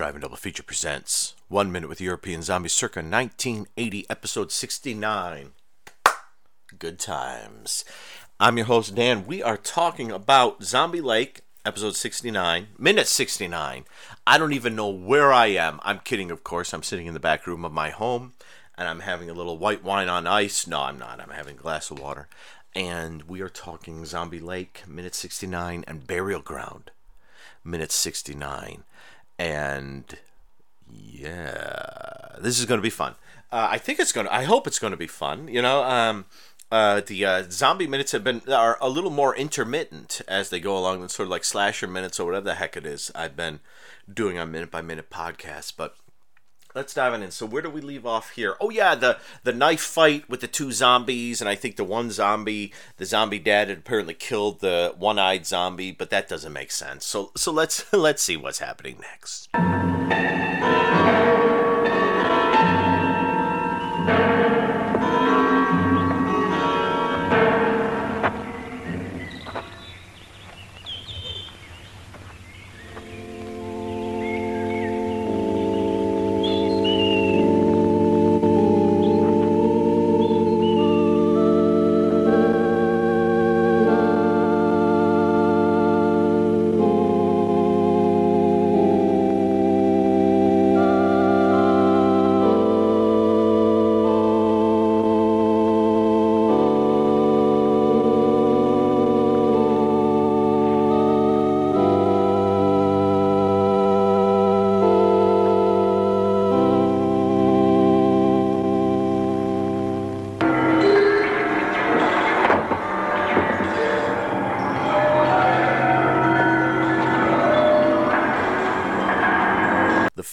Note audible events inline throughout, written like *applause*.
Driving Double Feature presents One Minute with European Zombies circa 1980, episode 69. Good times. I'm your host, Dan. We are talking about Zombie Lake, episode 69, minute 69. I don't even know where I am. I'm kidding, of course. I'm sitting in the back room of my home and I'm having a little white wine on ice. No, I'm not. I'm having a glass of water. And we are talking Zombie Lake, minute 69, and Burial Ground, minute 69 and yeah, this is going to be fun. Uh, I think it's going to. I hope it's going to be fun. You know, um, uh, the uh, zombie minutes have been are a little more intermittent as they go along, than sort of like slasher minutes or whatever the heck it is. I've been doing a minute by minute podcast, but let's dive in. So where do we leave off here? Oh yeah, the the knife fight with the two zombies, and I think the one zombie, the zombie dad, had apparently killed the one-eyed zombie, but that doesn't make sense. So so let's *laughs* let's see what's happening next.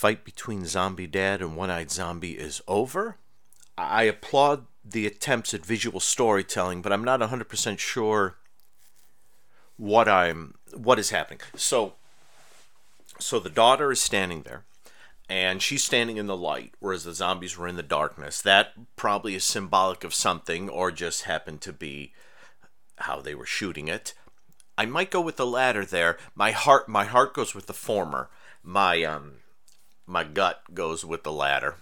Fight between Zombie Dad and One Eyed Zombie is over. I applaud the attempts at visual storytelling, but I'm not 100% sure what I'm what is happening. So so the daughter is standing there and she's standing in the light whereas the zombies were in the darkness. That probably is symbolic of something or just happened to be how they were shooting it. I might go with the latter there. My heart my heart goes with the former. My um my gut goes with the latter.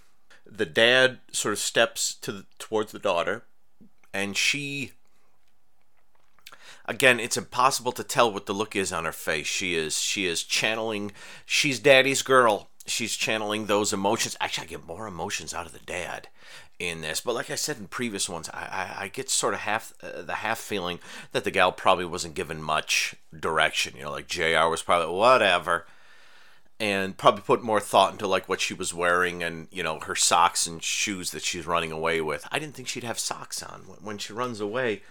The dad sort of steps to the, towards the daughter, and she. Again, it's impossible to tell what the look is on her face. She is she is channeling. She's daddy's girl. She's channeling those emotions. Actually, I get more emotions out of the dad in this. But like I said in previous ones, I, I, I get sort of half uh, the half feeling that the gal probably wasn't given much direction. You know, like Jr. was probably whatever and probably put more thought into like what she was wearing and you know her socks and shoes that she's running away with. I didn't think she'd have socks on when she runs away.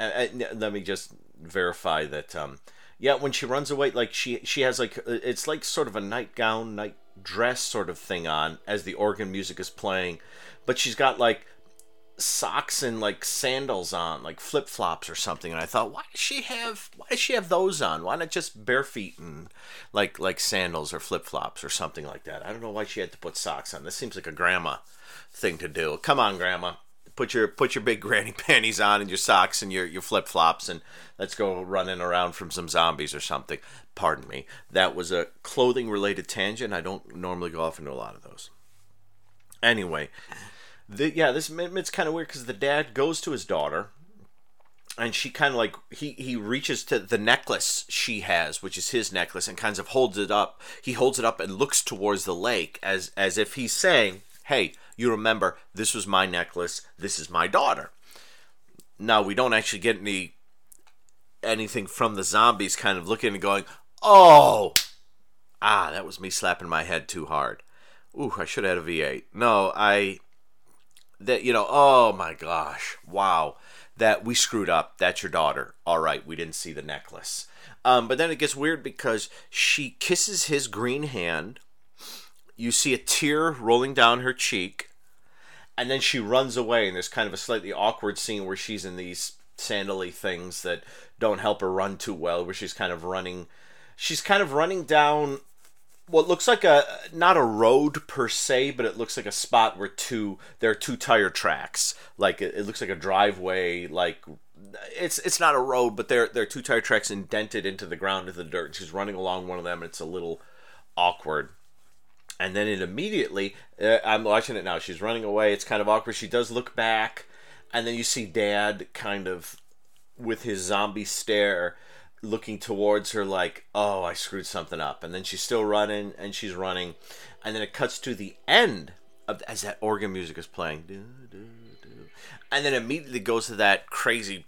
Uh, uh let me just verify that. Um, yeah, when she runs away, like she she has like uh, it's like sort of a nightgown, night dress sort of thing on as the organ music is playing, but she's got like socks and like sandals on, like flip flops or something. And I thought, why does she have why does she have those on? Why not just bare feet and like like sandals or flip flops or something like that? I don't know why she had to put socks on. This seems like a grandma thing to do. Come on, grandma. Put your put your big granny *laughs* panties on and your socks and your, your flip flops and let's go running around from some zombies or something. Pardon me. That was a clothing related tangent. I don't normally go off into a lot of those. Anyway, the, yeah, this it's kind of weird because the dad goes to his daughter, and she kind of like he he reaches to the necklace she has, which is his necklace, and kind of holds it up. He holds it up and looks towards the lake as as if he's saying, "Hey, you remember this was my necklace. This is my daughter." Now we don't actually get any anything from the zombies, kind of looking and going, "Oh." Ah, that was me slapping my head too hard. Ooh, I should have had a V8. No, I that you know oh my gosh wow that we screwed up. That's your daughter. All right we didn't see the necklace. Um, but then it gets weird because she kisses his green hand. You see a tear rolling down her cheek and then she runs away and there's kind of a slightly awkward scene where she's in these sandally things that don't help her run too well where she's kind of running she's kind of running down what looks like a not a road per se, but it looks like a spot where two there are two tire tracks. Like it, looks like a driveway. Like it's it's not a road, but there there are two tire tracks indented into the ground into the dirt. She's running along one of them. It's a little awkward. and then it immediately uh, i'm watching it now she's running away it's kind of awkward she does look back and then you see dad kind of with his zombie stare looking towards her like oh i screwed something up. And then she's still running and she's running and then it cuts to the end of as that organ music is playing. And then immediately goes to that crazy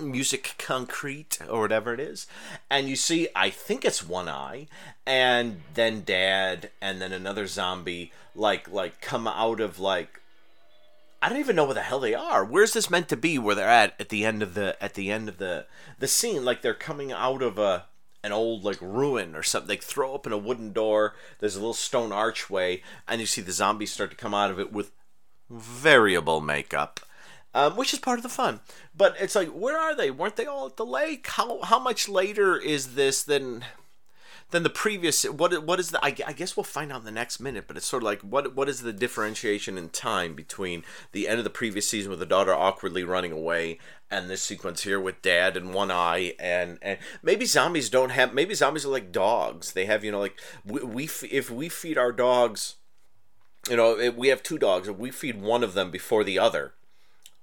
musique concrète or whatever it is. And you see i think it's one eye and then dad and then another zombie like like come out of like I don't even know where the hell they are. Where's this meant to be? Where they're at at the end of the at the end of the the scene? Like they're coming out of a an old like ruin or something. They throw open a wooden door. There's a little stone archway, and you see the zombies start to come out of it with variable makeup, um, which is part of the fun. But it's like, where are they? Weren't they all at the lake? How how much later is this than? Than the previous. What what is the? I, I, guess we'll find out in the next minute. But it's sort of like what what is the differentiation in time between the end of the previous season with the daughter awkwardly running away and this sequence here with dad and one eye and and maybe zombies don't have maybe zombies are like dogs. They have you know like we, we if we feed our dogs. You know, we have two dogs. We feed one of them before the other,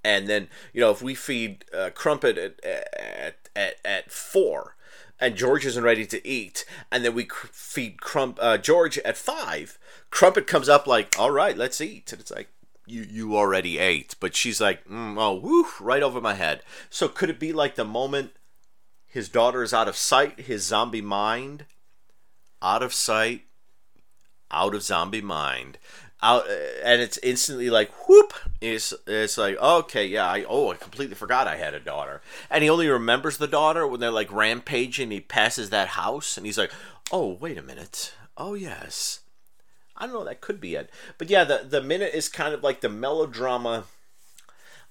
and then you know if we feed uh, Crumpet at, at at at four, and George isn't ready to eat, and then we feed Crump uh, George at five. Crumpet comes up like, "All right, let's eat," and it's like, "You you already ate," but she's like, mm, "Oh, whoo, right over my head." So could it be like the moment his daughter is out of sight, his zombie mind, out of sight, out of zombie mind? Out and it's instantly like whoop! It's it's like okay yeah i oh i completely forgot i had a daughter. And he only remembers the daughter when they're like rampaging he passes that house and he's like oh wait a minute. Oh yes. I don't know that could be it. But yeah the the minute is kind of like the melodrama.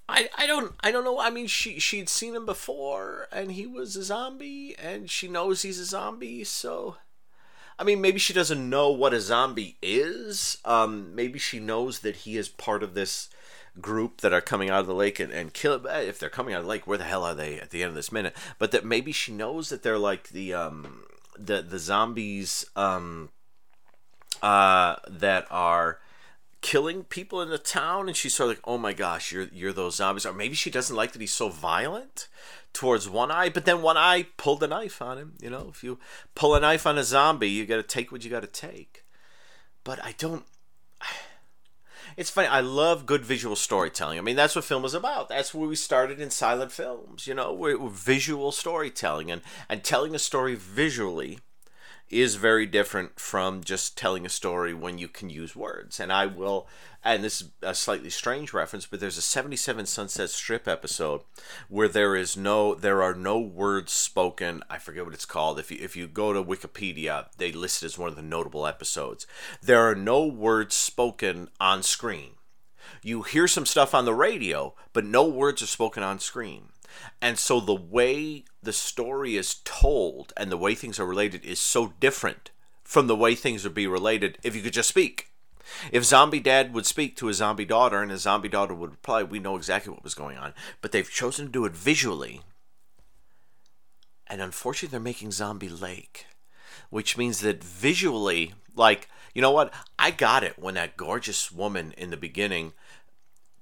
I, I don't I don't know. I mean she she'd seen him before and he was a zombie and she knows he's a zombie so I mean, maybe she doesn't know what a zombie is. Um, maybe she knows that he is part of this group that are coming out of the lake and, and kill eh, if they're coming out of the lake where the hell are they at the end of this minute but that maybe she knows that they're like the um the the zombies um uh that are killing people in the town and she's sort of like oh my gosh you're you're those zombies or maybe she doesn't like that he's so violent towards one eye, but then one eye pulled a knife on him. You know, if you pull a knife on a zombie, you got to take what you got to take. But I don't. *sighs* It's funny. I love good visual storytelling. I mean, that's what film is about. That's where we started in silent films. You know, we're, we're visual storytelling and and telling a story visually is very different from just telling a story when you can use words. And I will, and this is a slightly strange reference, but there's a 77 Sunset Strip episode where there is no, there are no words spoken. I forget what it's called. If you if you go to Wikipedia, they list it as one of the notable episodes. There are no words spoken on screen. You hear some stuff on the radio, but no words are spoken on screen. And so the way the story is told and the way things are related is so different from the way things would be related if you could just speak. If zombie dad would speak to his zombie daughter and his zombie daughter would reply, we know exactly what was going on. But they've chosen to do it visually. And unfortunately, they're making Zombie Lake, which means that visually, like, you know what? I got it when that gorgeous woman in the beginning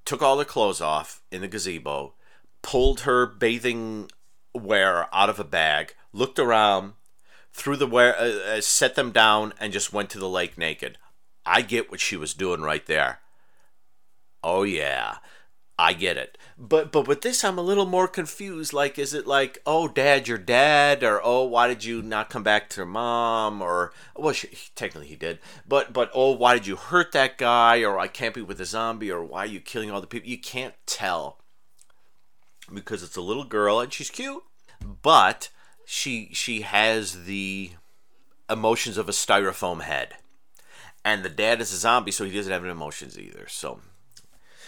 took all her clothes off in the gazebo pulled her bathing wear out of a bag, looked around, threw the wear, uh, uh, set them down, and just went to the lake naked. I get what she was doing right there. Oh yeah, I get it. But but with this, I'm a little more confused. Like, is it like, oh, dad, you're dead, or oh, why did you not come back to mom, or well, she, technically he did, but but oh, why did you hurt that guy, or I can't be with a zombie, or why are you killing all the people? You can't tell because it's a little girl and she's cute, but she she has the emotions of a styrofoam head. And the dad is a zombie, so he doesn't have any emotions either. So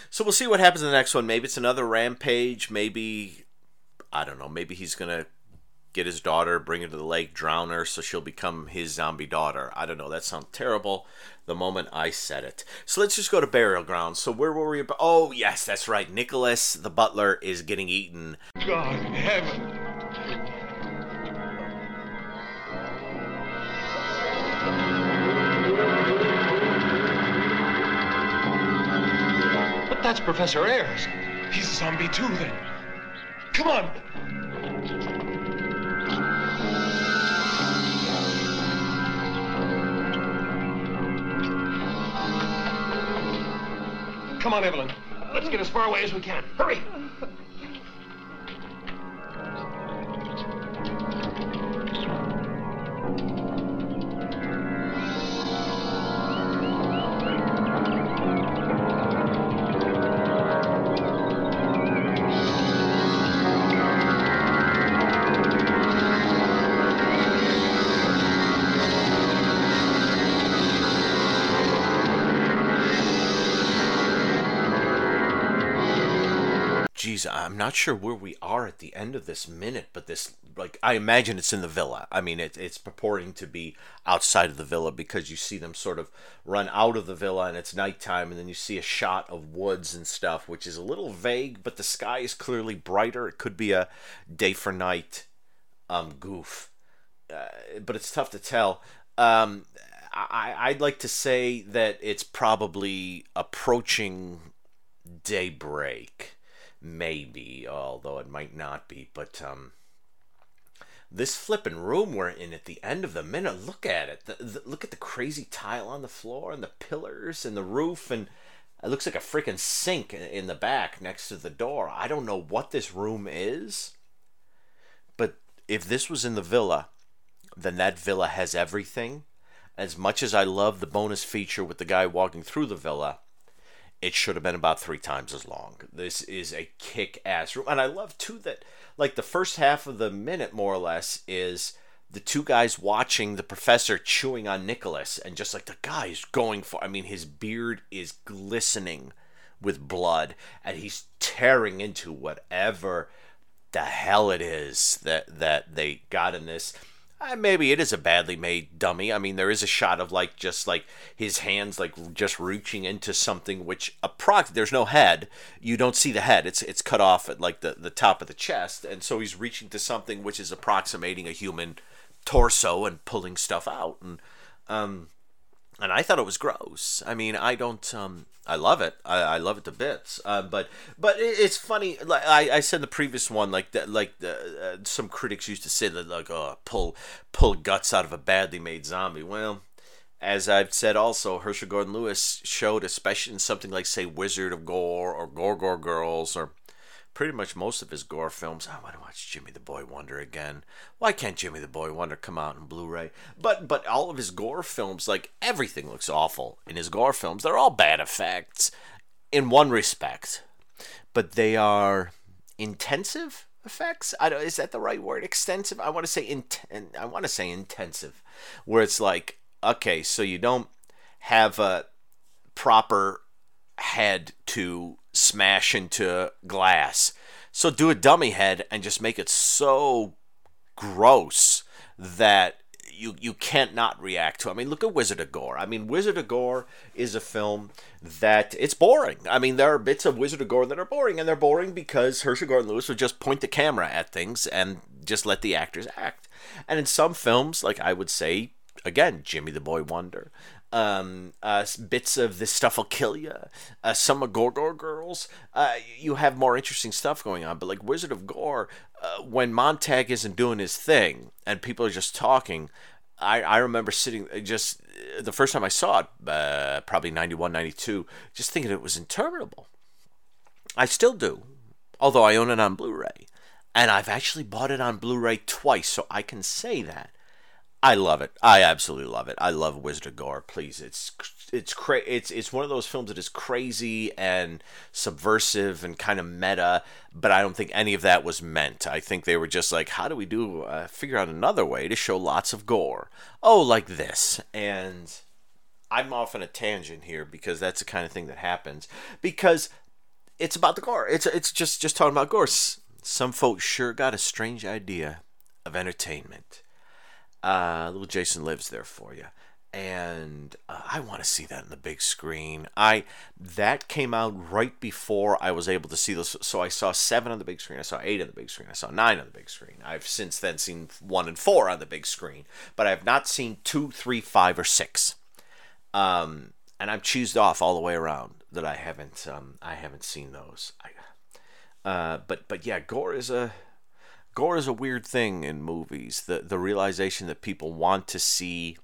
so we'll see what happens in the next one. Maybe it's another rampage, maybe I don't know, maybe he's gonna get his daughter, bring her to the lake, drown her so she'll become his zombie daughter. I don't know. That sounds terrible the moment I said it. So let's just go to burial ground. So where were we? About? Oh, yes, that's right. Nicholas the butler is getting eaten. God, heaven. But that's Professor Ayers. He's a zombie too, then. Come on, Come on, Evelyn. Let's get as far away as we can. Hurry! I'm not sure where we are at the end of this minute, but this, like, I imagine it's in the villa. I mean, it, it's purporting to be outside of the villa because you see them sort of run out of the villa and it's nighttime, and then you see a shot of woods and stuff, which is a little vague, but the sky is clearly brighter. It could be a day for night um, goof, uh, but it's tough to tell. Um, I, I'd like to say that it's probably approaching daybreak maybe although it might not be but um this flippin' room we're in at the end of the minute look at it. The, the, look at the crazy tile on the floor and the pillars and the roof and it looks like a freaking sink in the back next to the door. I don't know what this room is but if this was in the villa then that villa has everything. As much as i love the bonus feature with the guy walking through the villa it should have been about three times as long. This is a kick ass room. And I love too that like the first half of the minute more or less is the two guys watching the professor chewing on Nicholas and just like the guy's going for I mean his beard is glistening with blood and he's tearing into whatever the hell it is that that they got in this uh, maybe it is a badly made dummy. I mean, there is a shot of like just like his hands like just reaching into something which approx there's no head. You don't see the head. It's it's cut off at like the the top of the chest, and so he's reaching to something which is approximating a human torso and pulling stuff out and um and I thought it was gross. I mean, I don't. Um, I love it. I, I love it to bits. Uh, but but it, it's funny. Like I, I said in the previous one, like that, like uh, some critics used to say that like oh pull pull guts out of a badly made zombie. Well, as I've said also, Herschell Gordon Lewis showed, especially in something like say Wizard of Gore or Gore Gore Girls or pretty much most of his gore films. I want to watch Jimmy the Boy Wonder again. Why can't Jimmy the Boy Wonder come out in Blu-ray? But but all of his gore films, like everything looks awful in his gore films. They're all bad effects in one respect, but they are intensive effects. I don't, is that the right word? Extensive. I want to say inten- I want to say intensive, where it's like okay, so you don't have a proper head to smash into glass. So do a dummy head and just make it so gross that you you can't not react to. I mean, look at Wizard of Gore. I mean, Wizard of Gore is a film that it's boring. I mean, there are bits of Wizard of Gore that are boring, and they're boring because Herschell Gordon Lewis would just point the camera at things and just let the actors act. And in some films, like I would say, again, Jimmy the Boy Wonder, um, uh, bits of this stuff will kill you. Uh, some of Gore Gore Girls, uh, you have more interesting stuff going on. But like Wizard of Gore, uh, when Montag isn't doing his thing and people are just talking, I, I remember sitting uh, just the first time I saw it, uh, probably 91, 92, just thinking it was interminable. I still do, although I own it on Blu ray. And I've actually bought it on Blu ray twice, so I can say that. I love it. I absolutely love it. I love Wizard of Gore. Please, it's it's cra- it's it's one of those films that is crazy and subversive and kind of meta, but I don't think any of that was meant. I think they were just like, how do we do uh, figure out another way to show lots of gore? Oh, like this. And I'm off on a tangent here because that's the kind of thing that happens because it's about the gore. It's it's just just talking about gore. Some folks sure got a strange idea of entertainment. Uh, little Jason lives there for you, and uh, I want to see that in the big screen. I that came out right before I was able to see those, so I saw seven on the big screen. I saw eight on the big screen. I saw nine on the big screen. I've since then seen one and four on the big screen, but I have not seen two, three, five, or six. Um, and I'm cheesed off all the way around that I haven't um, I haven't seen those. I, uh, but but yeah, gore is a gore is a weird thing in movies. The the realization that people want to see.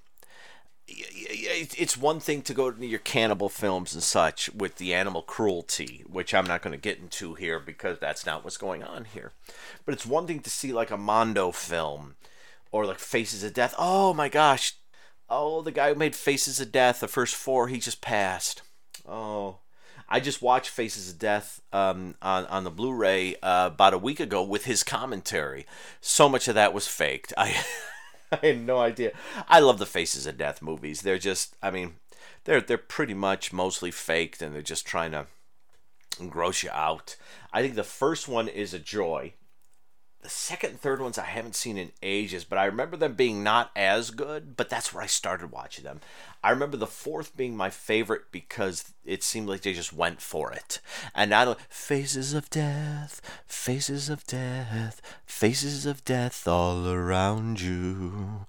It's one thing to go to your cannibal films and such with the animal cruelty, which I'm not going to get into here because that's not what's going on here. But it's one thing to see like a Mondo film or like Faces of Death. Oh my gosh, Oh, the guy who made Faces of Death, the first four, he just passed. Oh, I just watched Faces of Death um, on on the Blu-ray uh, about a week ago with his commentary. So much of that was faked. *laughs* I I had no idea. I love the Faces of Death movies. They're just, I mean, they're they're pretty much mostly faked, and they're just trying to gross you out. I think the first one is a joy the second and third ones I haven't seen in ages, but I remember them being not as good, but that's where I started watching them. I remember the fourth being my favorite because it seemed like they just went for it. And now, faces of death, faces of death, faces of death all around you.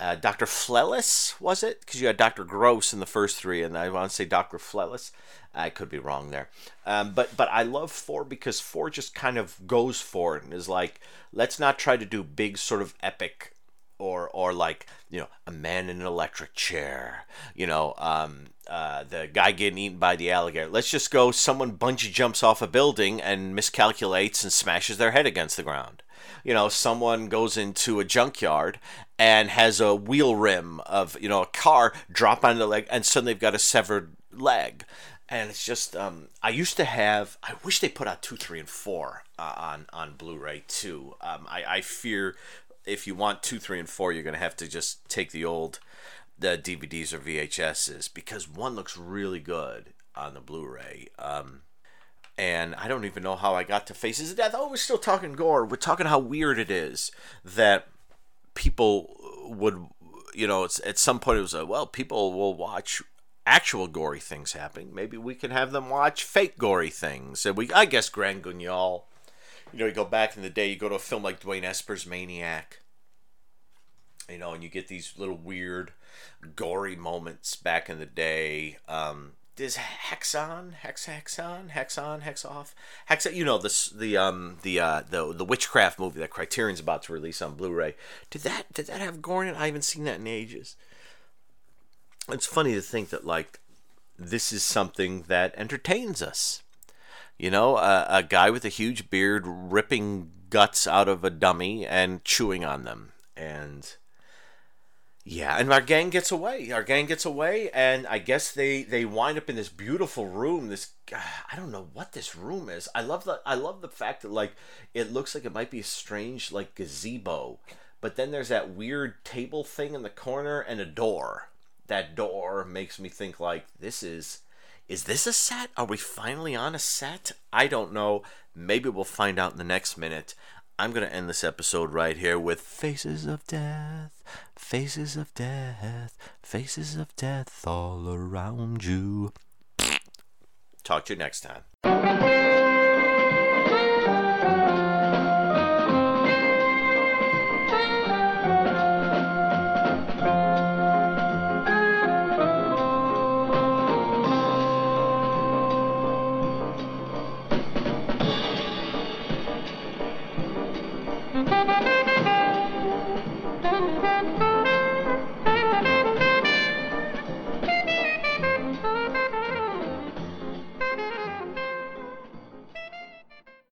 Uh, Dr. Flellis, was it? Because you had Dr. Gross in the first three, and I want to say Dr. Flellis. I could be wrong there. Um, but but I love four because four just kind of goes for it and is like, let's not try to do big sort of epic or or like you know a man in an electric chair you know um, uh, the guy getting eaten by the alligator let's just go someone bungee jumps off a building and miscalculates and smashes their head against the ground you know someone goes into a junkyard and has a wheel rim of you know a car drop on the leg and suddenly they've got a severed leg and it's just um, I used to have. I wish they put out two, three, and four uh, on on Blu-ray too. Um, I, I fear if you want two, three, and four, you're gonna have to just take the old the DVDs or VHSs because one looks really good on the Blu-ray. Um, and I don't even know how I got to Faces of Death. Oh, we're still talking gore. We're talking how weird it is that people would, you know, it's at some point it was a well, people will watch actual gory things happening. Maybe we can have them watch fake gory things. And we, I guess, Grand Guignol. You know, you go back in the day, you go to a film like Dwain Esper's Maniac. You know, and you get these little weird, gory moments back in the day. Um, is Hexon, Hex Hexon, Hexon, Hex off, Hex. You know this the um the uh the the witchcraft movie that Criterion's about to release on Blu-ray. Did that did that have gore in it? I haven't seen that in ages it's funny to think that like this is something that entertains us. You know, a, a guy with a huge beard ripping guts out of a dummy and chewing on them. And yeah, and our gang gets away. Our gang gets away, and I guess they they wind up in this beautiful room. This uh, I don't know what this room is. I love the I love the fact that like it looks like it might be a strange like gazebo, but then there's that weird table thing in the corner and a door that door makes me think like this is is this a set? Are we finally on a set? I don't know. Maybe we'll find out in the next minute. I'm going to end this episode right here with Faces of Death, Faces of Death, Faces of Death all around you. Talk to you next time.